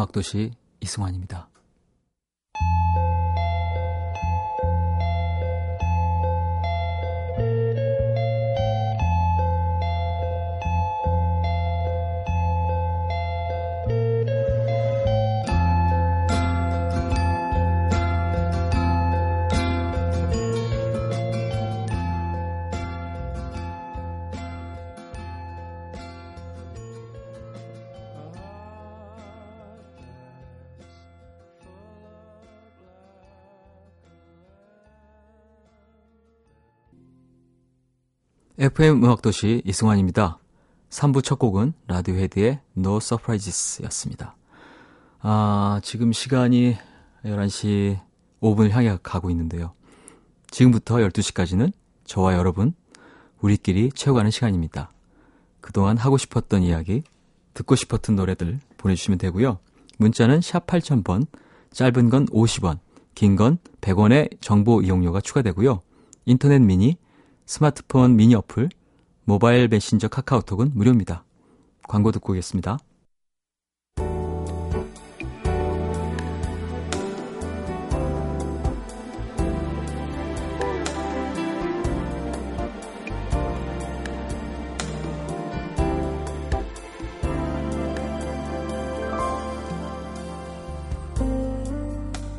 음악도시 이승환입니다. FM 음악도시 이승환입니다. 3부 첫 곡은 라디오 헤드의 No Surprises 였습니다. 아, 지금 시간이 11시 5분을 향해 가고 있는데요. 지금부터 12시까지는 저와 여러분, 우리끼리 채워가는 시간입니다. 그동안 하고 싶었던 이야기, 듣고 싶었던 노래들 보내주시면 되고요. 문자는 샵 8000번, 짧은 건 50원, 긴 건 100원의 정보 이용료가 추가되고요. 인터넷 미니, 스마트폰 미니 어플, 모바일 메신저 카카오톡은 무료입니다. 광고 듣고 오겠습니다.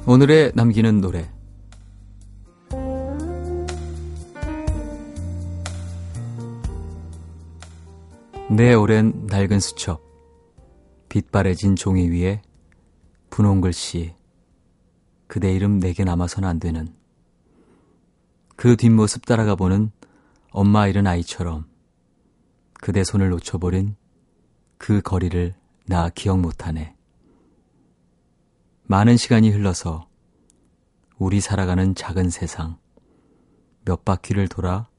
오늘의 남기는 노래 내 오랜 낡은 수첩, 빛바래진 종이 위에 분홍 글씨, 그대 이름 내게 남아선 안 되는 그 뒷모습 따라가 보는 엄마 잃은 아이처럼 그대 손을 놓쳐버린 그 거리를 나 기억 못하네. 많은 시간이 흘러서 우리 살아가는 작은 세상 몇 바퀴를 돌아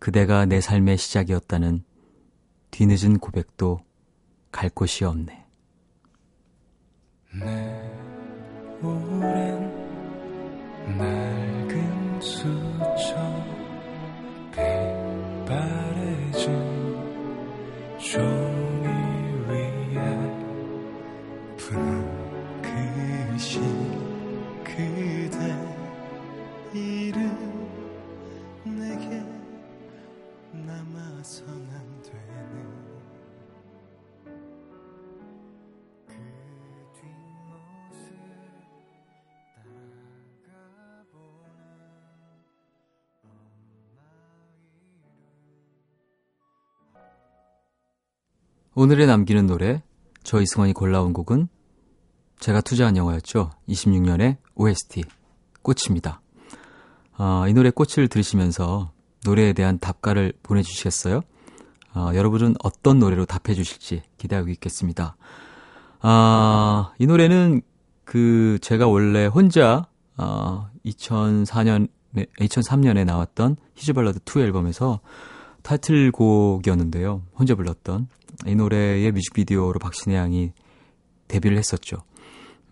그대가 내 삶의 시작이었다는 뒤늦은 고백도 갈 곳이 없네. 내 오랜 낡은 수첩 빛바래진 종이 위에 푸른 글씨 오늘의 남기는 노래 저 이승환이 골라온 곡은 제가 투자한 영화였죠. 26년의 OST 꽃입니다. 아, 이 노래 꽃을 들으시면서 노래에 대한 답가를 보내주시겠어요? 어, 여러분은 어떤 노래로 답해 주실지 기대하고 있겠습니다. 아, 이 노래는 그 제가 원래 혼자 어, 2004년 2003년에 나왔던 히즈발라드 2 앨범에서 타이틀곡이었는데요. 혼자 불렀던 이 노래의 뮤직비디오로 박신혜 양이 데뷔를 했었죠.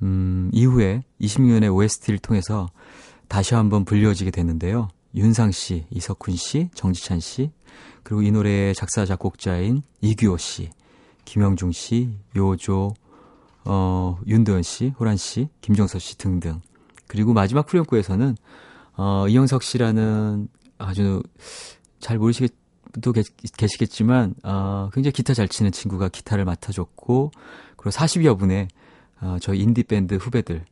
음, 이후에 26년의 OST를 통해서 다시 한번 불려지게 됐는데요. 윤상 씨, 이석훈 씨, 정지찬 씨, 그리고 이 노래의 작사 작곡자인 이규호 씨, 김영중 씨, 요조, 어, 윤도현 씨, 호란 씨, 김정서 씨 등등. 그리고 마지막 후렴구에서는 어, 이영석 씨라는 아주 잘 모르시겠 도 계시겠지만 어, 굉장히 기타 잘 치는 친구가 기타를 맡아줬고 그리고 40여 분의 어, 저희 인디 밴드 후배들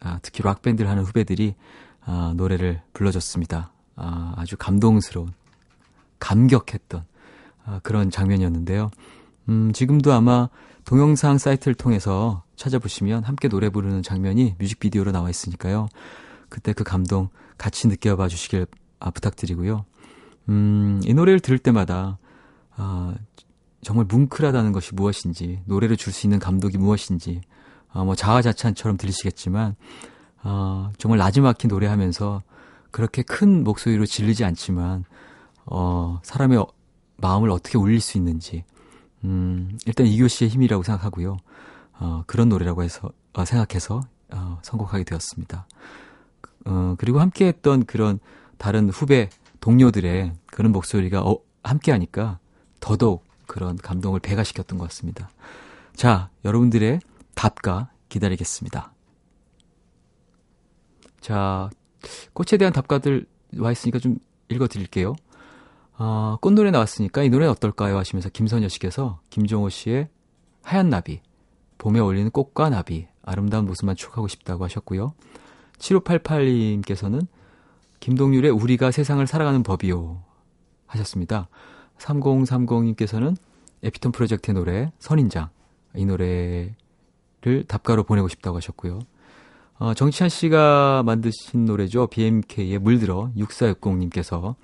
아, 특히 락 밴드를 하는 후배들이 아, 노래를 불러줬습니다. 아, 아주 감동스러운, 감격했던 아, 그런 장면이었는데요. 음, 지금도 아마 동영상 사이트를 통해서 찾아보시면 함께 노래 부르는 장면이 뮤직비디오로 나와 있으니까요. 그때 그 감동 같이 느껴봐 주시길 아, 부탁드리고요. 음, 이 노래를 들을 때마다 아, 정말 뭉클하다는 것이 무엇인지, 노래를 줄 수 있는 감독이 무엇인지, 아, 뭐 자화자찬처럼 들리시겠지만 어, 정말 나지막히 노래하면서 그렇게 큰 목소리로 질리지 않지만 어, 사람의 마음을 어떻게 울릴 수 있는지 음, 일단 이교 씨의 힘이라고 생각하고요. 어, 그런 노래라고 해서 어, 생각해서 어, 선곡하게 되었습니다. 어, 그리고 함께 했던 그런 다른 후배 동료들의 그런 목소리가 어, 함께하니까 더더욱 그런 감동을 배가시켰던 것 같습니다. 자, 여러분들의 답가 기다리겠습니다. 자, 꽃에 대한 답가들 와 있으니까 좀 읽어드릴게요. 어, 꽃노래 나왔으니까 이 노래는 어떨까요? 하시면서 김선여 씨께서 김종호 씨의 하얀 나비, 봄에 어울리는 꽃과 나비, 아름다운 모습만 추억하고 싶다고 하셨고요. 7588님께서는 김동률의 우리가 세상을 살아가는 법이요 하셨습니다. 3030님께서는 에피톤 프로젝트의 노래 선인장 이 노래를 답가로 보내고 싶다고 하셨고요. 어, 정치한 씨가 만드신 노래죠. BMK의 물들어 6460님께서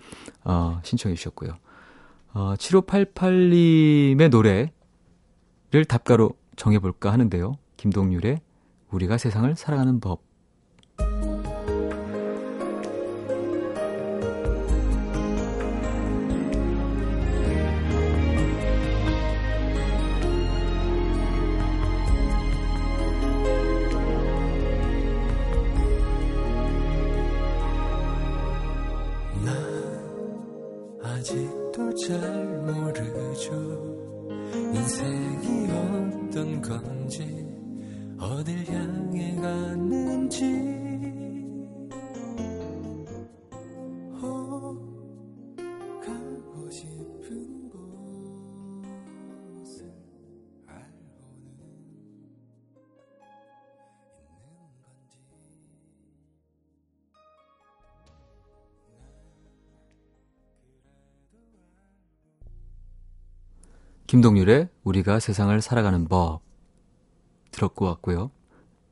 어, 신청해 주셨고요. 어, 7588님의 노래를 답가로 정해볼까 하는데요. 김동률의 우리가 세상을 살아가는 법 김동률의 우리가 세상을 살아가는 법 들었고 왔고요.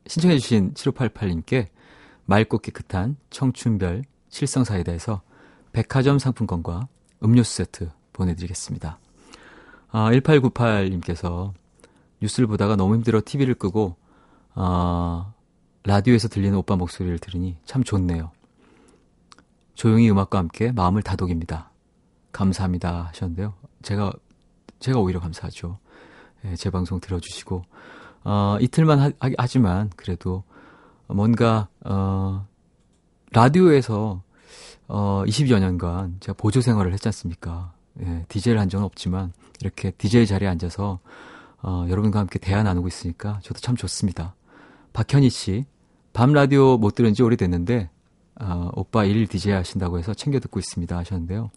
신청해 주신 7588님께 맑고 깨끗한 청춘별 실성사이다에서 백화점 상품권과 음료수 세트 보내드리겠습니다. 아, 1898님께서 뉴스를 보다가 너무 힘들어 TV를 끄고 아, 라디오에서 들리는 오빠 목소리를 들으니 참 좋네요. 조용히 음악과 함께 마음을 다독입니다. 감사합니다 하셨는데요. 제가 제가 오히려 감사하죠. 예, 제 방송 들어주시고, 어, 이틀만 하, 하지만 그래도 뭔가, 어, 라디오에서 어, 20여 년간 제가 보조 생활을 했지 않습니까? 예, DJ를 한 적은 없지만 이렇게 DJ 자리에 앉아서 어, 여러분과 함께 대화 나누고 있으니까 저도 참 좋습니다. 박현희 씨, 밤 라디오 못 들은 지 오래됐는데 어, 오빠 일일 DJ 하신다고 해서 챙겨 듣고 있습니다 하셨는데요.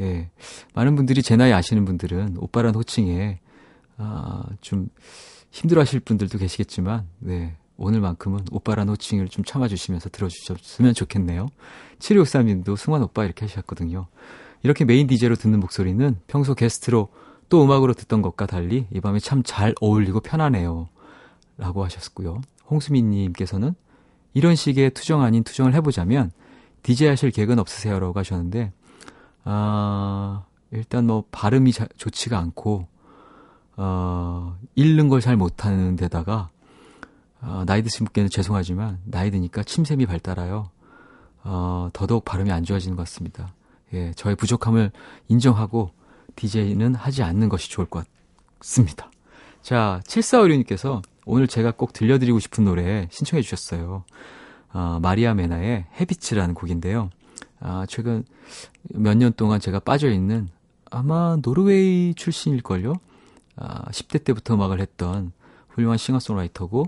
예. 많은 분들이 제 나이 아시는 분들은 오빠란 호칭에 아, 좀 힘들어 하실 분들도 계시겠지만 네. 오늘만큼은 오빠란 호칭을 좀 참아주시면서 들어주셨으면 좋겠네요. 7263님도 승환 오빠 이렇게 하셨거든요. 이렇게 메인 DJ로 듣는 목소리는 평소 게스트로 또 음악으로 듣던 것과 달리 이 밤에 참 잘 어울리고 편하네요. 라고 하셨고요. 홍수민님께서는 이런 식의 투정 아닌 투정을 해보자면 DJ 하실 계획은 없으세요? 라고 하셨는데 아, 일단 뭐 발음이 자, 좋지가 않고 어, 읽는 걸 잘 못하는 데다가 어, 나이 드신 분께는 죄송하지만 나이 드니까 침샘이 발달하여 어, 더더욱 발음이 안 좋아지는 것 같습니다. 예, 저의 부족함을 인정하고 DJ는 하지 않는 것이 좋을 것 같습니다. 자, 7456님께서 오늘 제가 꼭 들려드리고 싶은 노래 신청해 주셨어요. 어, 마리아 메나의 헤비츠라는 곡인데요. 아, 최근 몇 년 동안 제가 빠져 있는 아마 노르웨이 출신일걸요? 아, 10대 때부터 음악을 했던 훌륭한 싱어송라이터고,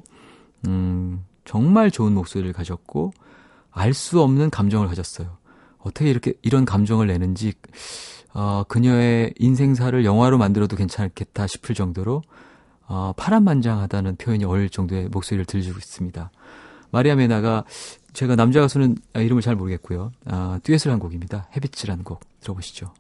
음, 정말 좋은 목소리를 가졌고, 알 수 없는 감정을 가졌어요. 어떻게 이렇게, 이런 감정을 내는지, 어, 그녀의 인생사를 영화로 만들어도 괜찮겠다 싶을 정도로, 어, 파란만장하다는 표현이 어울릴 정도의 목소리를 들려주고 있습니다. 마리아 메나가 제가 남자 가수는 이름을 잘 모르겠고요. 아, 듀엣을 한 곡입니다. 헤비츠라는 곡 들어보시죠.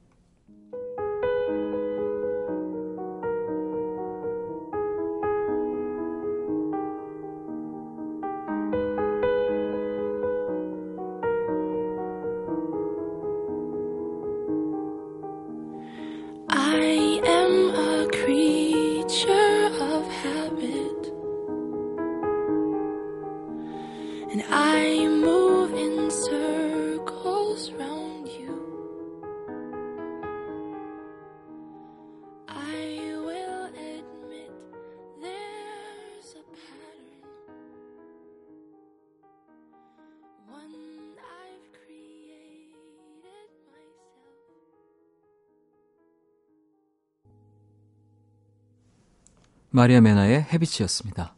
마리아 메나의 헤비치였습니다.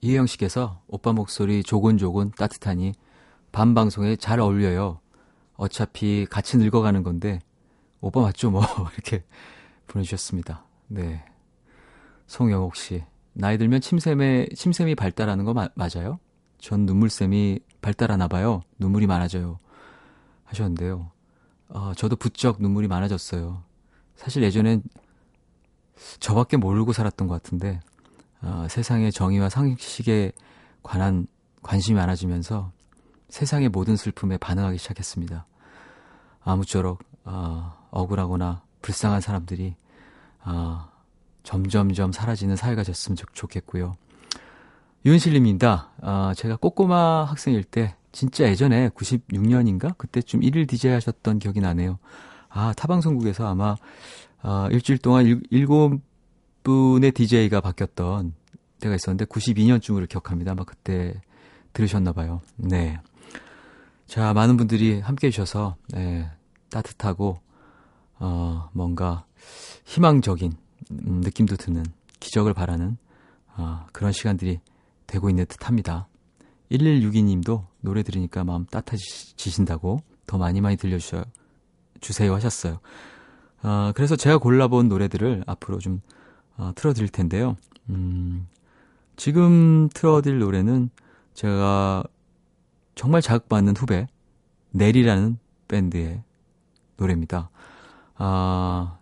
이혜영 씨께서 오빠 목소리 조곤조곤 따뜻하니 밤 방송에 잘 어울려요. 어차피 같이 늙어가는 건데 오빠 맞죠 뭐 이렇게 보내주셨습니다. 네. 송영옥 씨 나이 들면 침샘에 침샘이 발달하는 거 마, 맞아요? 전 눈물샘이 발달하나 봐요. 눈물이 많아져요. 하셨는데요. 어, 저도 부쩍 눈물이 많아졌어요. 사실 예전엔 저밖에 모르고 살았던 것 같은데 어, 세상의 정의와 상식에 관한 관심이 많아지면서 세상의 모든 슬픔에 반응하기 시작했습니다. 아무쪼록 어, 억울하거나 불쌍한 사람들이 어, 점점점 사라지는 사회가 됐으면 좋겠고요. 윤실님입니다. 어, 제가 꼬꼬마 학생일 때 진짜 예전에 96년인가 그때쯤 1일 DJ 하셨던 기억이 나네요. 아 타방송국에서 아마 어, 일주일 동안 일, 7분의 DJ가 바뀌었던 때가 있었는데 92년쯤으로 기억합니다. 아마 그때 들으셨나 봐요. 네. 자, 많은 분들이 함께 해 주셔서, 네, 따뜻하고, 어, 뭔가 희망적인 음, 느낌도 드는, 기적을 바라는, 어, 그런 시간들이 되고 있는 듯 합니다. 1162님도 노래 들으니까 마음 따뜻해지신다고 더 많이 많이 들려주세요 주세요 하셨어요. 어, 그래서 제가 골라본 노래들을 앞으로 좀 어, 틀어드릴 텐데요. 음, 지금 틀어드릴 노래는 제가 정말 자극받는 후배 넬이라는 밴드의 노래입니다. 아,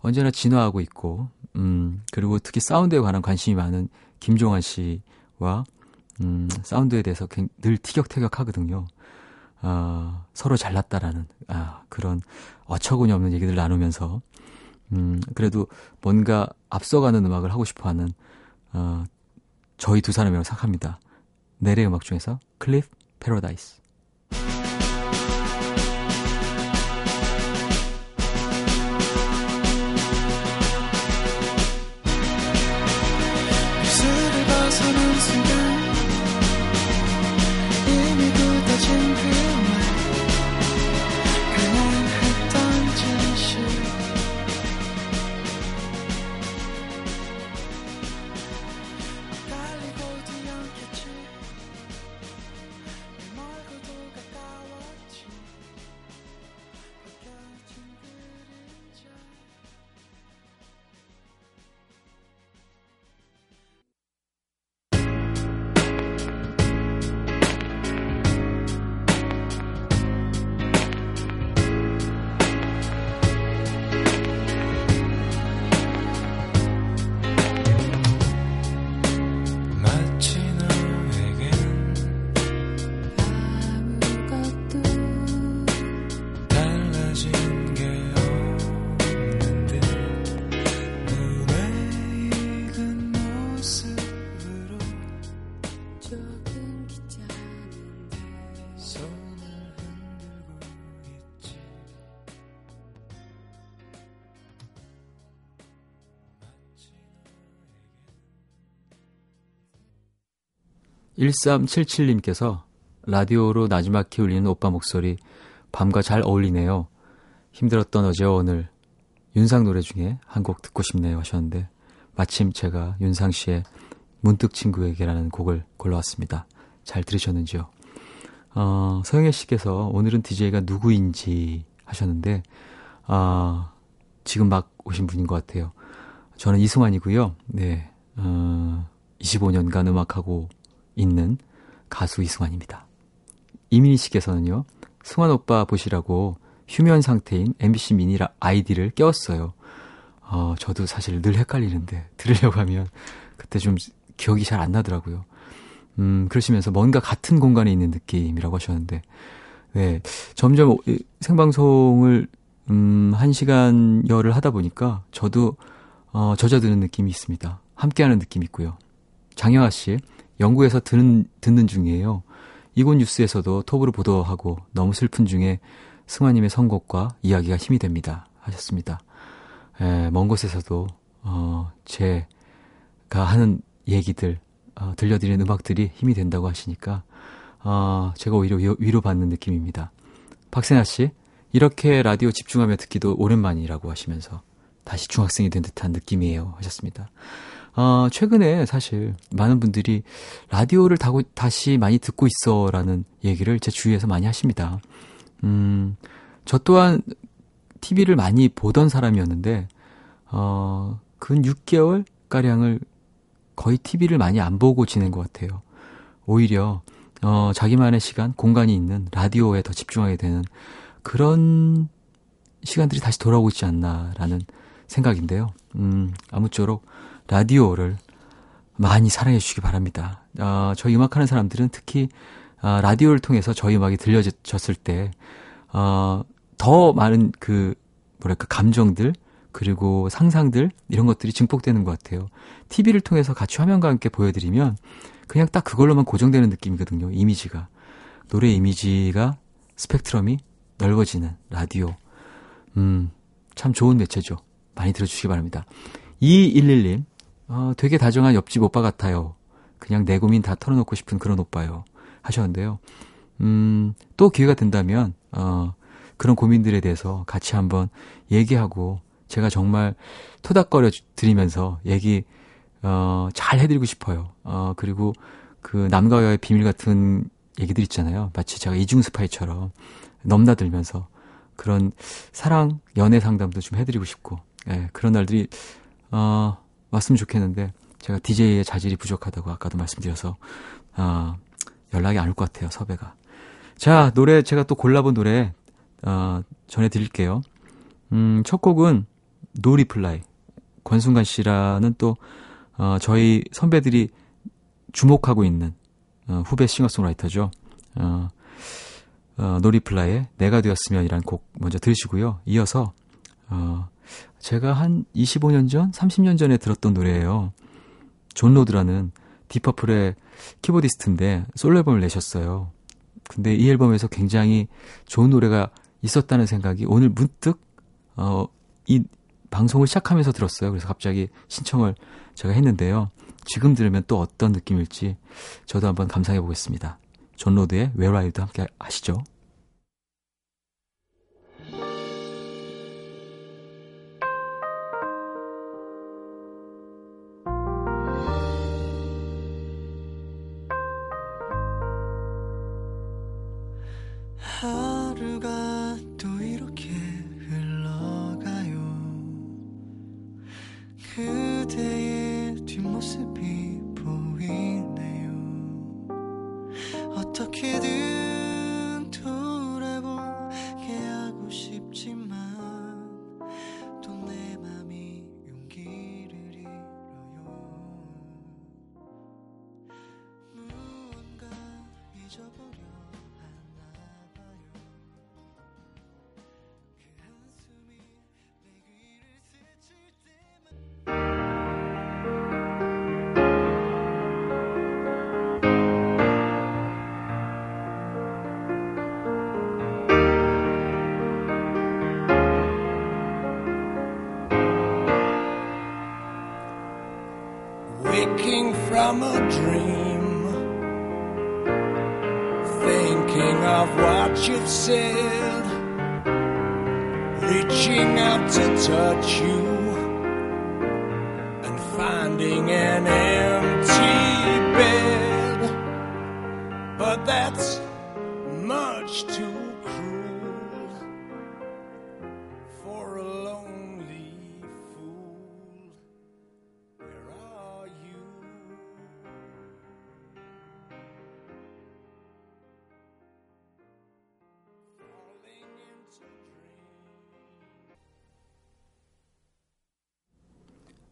언제나 진화하고 있고, 음, 그리고 특히 사운드에 관한 관심이 많은 김종환 씨와 음, 사운드에 대해서 늘 티격태격 하거든요. 아, 서로 잘났다라는, 아, 그런 어처구니 없는 얘기들 나누면서, 음, 그래도 뭔가 앞서가는 음악을 하고 싶어 하는, 어, 저희 두 사람이라고 생각합니다. 내래 음악 중에서 Cliff Paradise. (1377님께서) 라디오로 나지막히 울리는 오빠 목소리 밤과 잘 어울리네요. 힘들었던 어제와 오늘 윤상 노래 중에 한 곡 듣고 싶네요 하셨는데 마침 제가 윤상 씨의 문득 친구에게라는 곡을 골라왔습니다. 잘 들으셨는지요? 어, 서영애 씨께서 오늘은 DJ가 누구인지 하셨는데, 아, 어, 지금 막 오신 분인 것 같아요. 저는 이승환이고요. 네, 어, 25년간 음악하고 있는 가수 이승환입니다. 이민희 씨께서는요, 승환 오빠 보시라고 휴면 상태인 MBC 미니라 아이디를 깨웠어요. 어, 저도 사실 늘 헷갈리는데, 들으려고 하면 그때 좀 기억이 잘 안 나더라고요. 음, 그러시면서 뭔가 같은 공간에 있는 느낌이라고 하셨는데, 네. 점점 생방송을, 음, 한 시간여를 하다 보니까 저도, 어, 젖어드는 느낌이 있습니다. 함께하는 느낌이 있고요. 장영아 씨, 영국에서 듣는, 듣는 중이에요. 이곳 뉴스에서도 톱으로 보도하고 너무 슬픈 중에 승화님의 선곡과 이야기가 힘이 됩니다. 하셨습니다. 에, 먼 곳에서도, 어, 제가 하는 얘기들, 어, 들려드리는 음악들이 힘이 된다고 하시니까, 어, 제가 오히려 위로, 받는 느낌입니다. 박세나 씨, 이렇게 라디오 집중하며 듣기도 오랜만이라고 하시면서 다시 중학생이 된 듯한 느낌이에요. 하셨습니다. 어, 최근에 사실 많은 분들이 라디오를 다고, 다시 많이 듣고 있어 라는 얘기를 제 주위에서 많이 하십니다. 음, 저 또한 TV를 많이 보던 사람이었는데, 어, 근 6개월 가량을 거의 TV를 많이 안 보고 지낸 것 같아요. 오히려, 어, 자기만의 시간, 공간이 있는 라디오에 더 집중하게 되는 그런 시간들이 다시 돌아오고 있지 않나라는 생각인데요. 음, 아무쪼록 라디오를 많이 사랑해 주시기 바랍니다. 어, 저희 음악하는 사람들은 특히 어, 라디오를 통해서 저희 음악이 들려졌을 때, 어, 더 많은 그, 뭐랄까, 감정들, 그리고 상상들, 이런 것들이 증폭되는 것 같아요. TV를 통해서 같이 화면과 함께 보여드리면, 그냥 딱 그걸로만 고정되는 느낌이거든요, 이미지가. 노래 이미지가, 스펙트럼이 넓어지는 라디오. 음, 참 좋은 매체죠. 많이 들어주시기 바랍니다. 2211님, 어, 되게 다정한 옆집 오빠 같아요. 그냥 내 고민 다 털어놓고 싶은 그런 오빠요. 하셨는데요. 음, 또 기회가 된다면, 어, 그런 고민들에 대해서 같이 한번 얘기하고, 제가 정말 토닥거려 드리면서 얘기, 어, 잘 해드리고 싶어요. 어, 그리고 그 남과 여의 비밀 같은 얘기들 있잖아요. 마치 제가 이중 스파이처럼 넘나들면서 그런 사랑, 연애 상담도 좀 해드리고 싶고, 예, 그런 날들이, 어, 왔으면 좋겠는데, 제가 DJ의 자질이 부족하다고 아까도 말씀드려서, 어, 연락이 안 올 것 같아요, 섭외가. 자, 노래, 제가 또 골라본 노래, 어, 전해드릴게요. 음, 첫 곡은 노리플라이. 권순관 씨라는 또, 어, 저희 선배들이 주목하고 있는, 어, 후배 싱어송라이터죠. 어, 어, 노리플라이의 내가 되었으면이란 곡 먼저 들으시고요. 이어서 어, 제가 한 25년 전, 30년 전에 들었던 노래예요. 존 로드라는 딥 퍼플의 키보디스트인데 솔로 앨범을 내셨어요. 근데 이 앨범에서 굉장히 좋은 노래가 있었다는 생각이 오늘 문득 어, 이 방송을 시작하면서 들었어요. 그래서 갑자기 신청을 제가 했는데요. 지금 들으면 또 어떤 느낌일지 저도 한번 감상해 보겠습니다. 존 로드의 Where Are You도 함께 하시죠. 하루가 From a dream, thinking of what you've said, reaching out to touch you, and finding an empty bed. But that's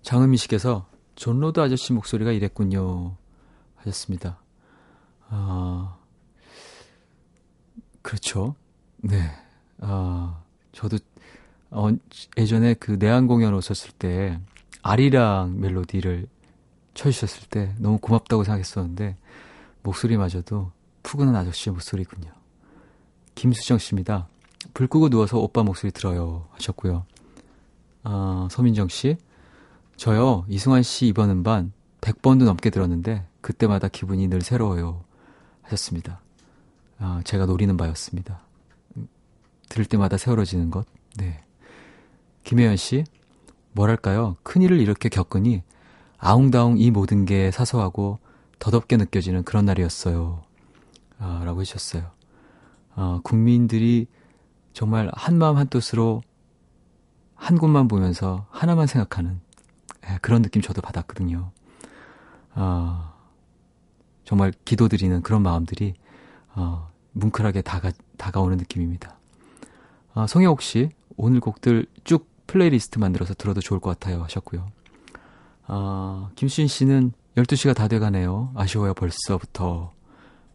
장은미 씨께서 존 로드 아저씨 목소리가 이랬군요. 하셨습니다. 아, 그렇죠. 네. 아, 저도, 어, 예전에 그 내한 공연 오셨을 때, 아리랑 멜로디를 쳐주셨을 때 너무 고맙다고 생각했었는데, 목소리마저도 푸근한 아저씨의 목소리군요. 김수정 씨입니다. 불 끄고 누워서 오빠 목소리 들어요. 하셨고요. 아, 서민정 씨. 저요, 이승환 씨 이번 음반 100번도 넘게 들었는데, 그때마다 기분이 늘 새로워요. 하셨습니다. 아, 제가 노리는 바였습니다. 음, 들을 때마다 새로워지는 것. 네. 김혜연 씨, 뭐랄까요. 큰일을 이렇게 겪으니 아웅다웅 이 모든 게 사소하고 더덥게 느껴지는 그런 날이었어요. 아, 라고 해주셨어요. 어, 국민들이 정말 한마음 한뜻으로 한 곳만 보면서 하나만 생각하는 예, 그런 느낌 저도 받았거든요. 어, 정말 기도드리는 그런 마음들이 어, 뭉클하게 다가, 다가오는 느낌입니다. 아, 성혜옥 씨, 오늘 곡들 쭉 플레이리스트 만들어서 들어도 좋을 것 같아요 하셨고요. 아, 김수진 씨는 12시가 다 돼가네요. 아쉬워요 벌써부터.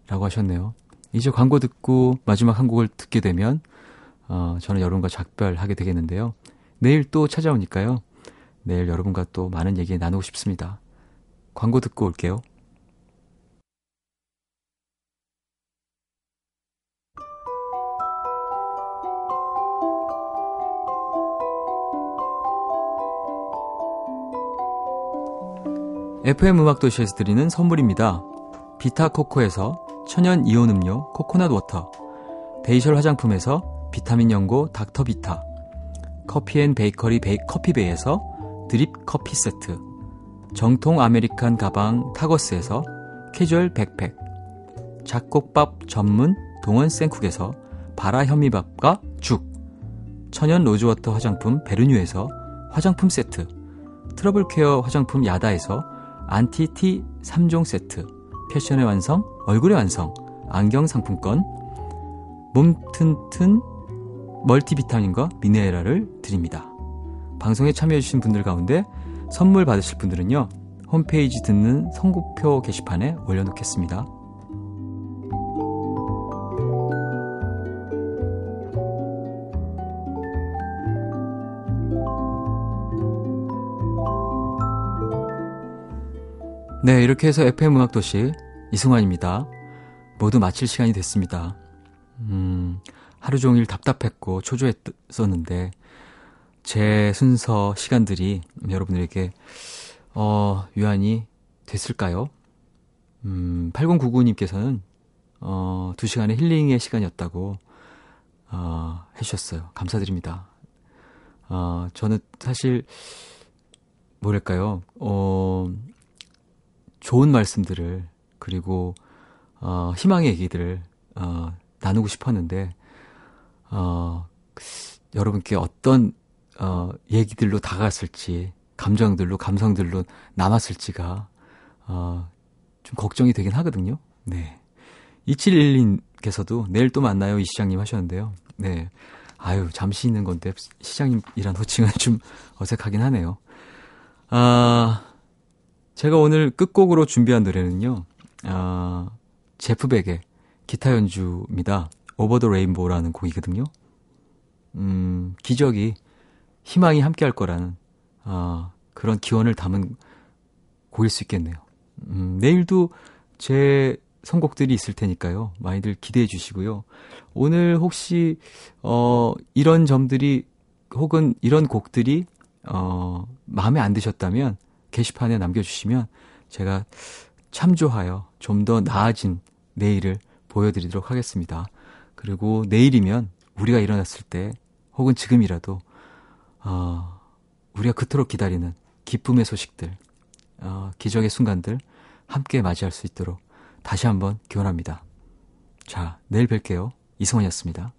라고 하셨네요. 이제 광고 듣고 마지막 한 곡을 듣게 되면 어, 저는 여러분과 작별하게 되겠는데요. 내일 또 찾아오니까요. 내일 여러분과 또 많은 얘기 나누고 싶습니다. 광고 듣고 올게요. FM 음악 도시에서 드리는 선물입니다. 비타 코코에서 천연 이온 음료 코코넛 water 데이셜 화장품에서 비타민 연고 닥터 비타 커피 and 베이커리 베이, 커피베이에서 드립 커피 세트. 정통 American 가방 타거스에서 캐주얼 백팩. 잡곡밥 전문 동원 생쿡에서 바라 현미밥과 죽. 천연 rose water 화장품 베르뉴에서 화장품 세트. 트러블 케어 화장품 야다에서 안티티 3종 세트, 패션의 완성, 얼굴의 완성, 안경 상품권, 몸 튼튼 멀티비타민과 미네랄을 드립니다. 방송에 참여해주신 분들 가운데 선물 받으실 분들은요, 홈페이지 듣는 선곡표 게시판에 올려놓겠습니다. 네, 이렇게 해서 FM 음악도시 이승환입니다. 모두 마칠 시간이 됐습니다. 음, 하루 종일 답답했고 초조했었는데, 제 순서 시간들이 여러분들에게, 어, 유한이 됐을까요? 음, 8099님께서는, 어, 2시간의 힐링의 시간이었다고, 어, 해 주셨어요. 감사드립니다. 어, 저는 사실, 뭐랄까요, 어, 좋은 말씀들을 그리고 어, 희망의 얘기들을 어, 나누고 싶었는데 어, 여러분께 어떤 어, 얘기들로 다가갔을지 감정들로 감성들로 남았을지가 어, 좀 걱정이 되긴 하거든요. 네. 2712님께서도 내일 또 만나요 이 시장님 하셨는데요. 네. 아유 잠시 있는 건데 시장님이란 호칭은 좀 어색하긴 하네요. 아 제가 오늘 끝곡으로 준비한 노래는요, 아, 제프백의 기타 연주입니다. 오버 더 레인보우라는 곡이거든요. 음, 기적이, 희망이 함께 할 거라는, 아, 그런 기원을 담은 곡일 수 있겠네요. 음, 내일도 제 선곡들이 있을 테니까요. 많이들 기대해 주시고요. 오늘 혹시, 어, 이런 점들이, 혹은 이런 곡들이, 어, 마음에 안 드셨다면, 게시판에 남겨주시면 제가 참조하여 좀 더 나아진 내일을 보여드리도록 하겠습니다. 그리고 내일이면 우리가 일어났을 때 혹은 지금이라도 어, 우리가 그토록 기다리는 기쁨의 소식들, 어, 기적의 순간들 함께 맞이할 수 있도록 다시 한번 기원합니다. 자, 내일 뵐게요. 이승원이었습니다.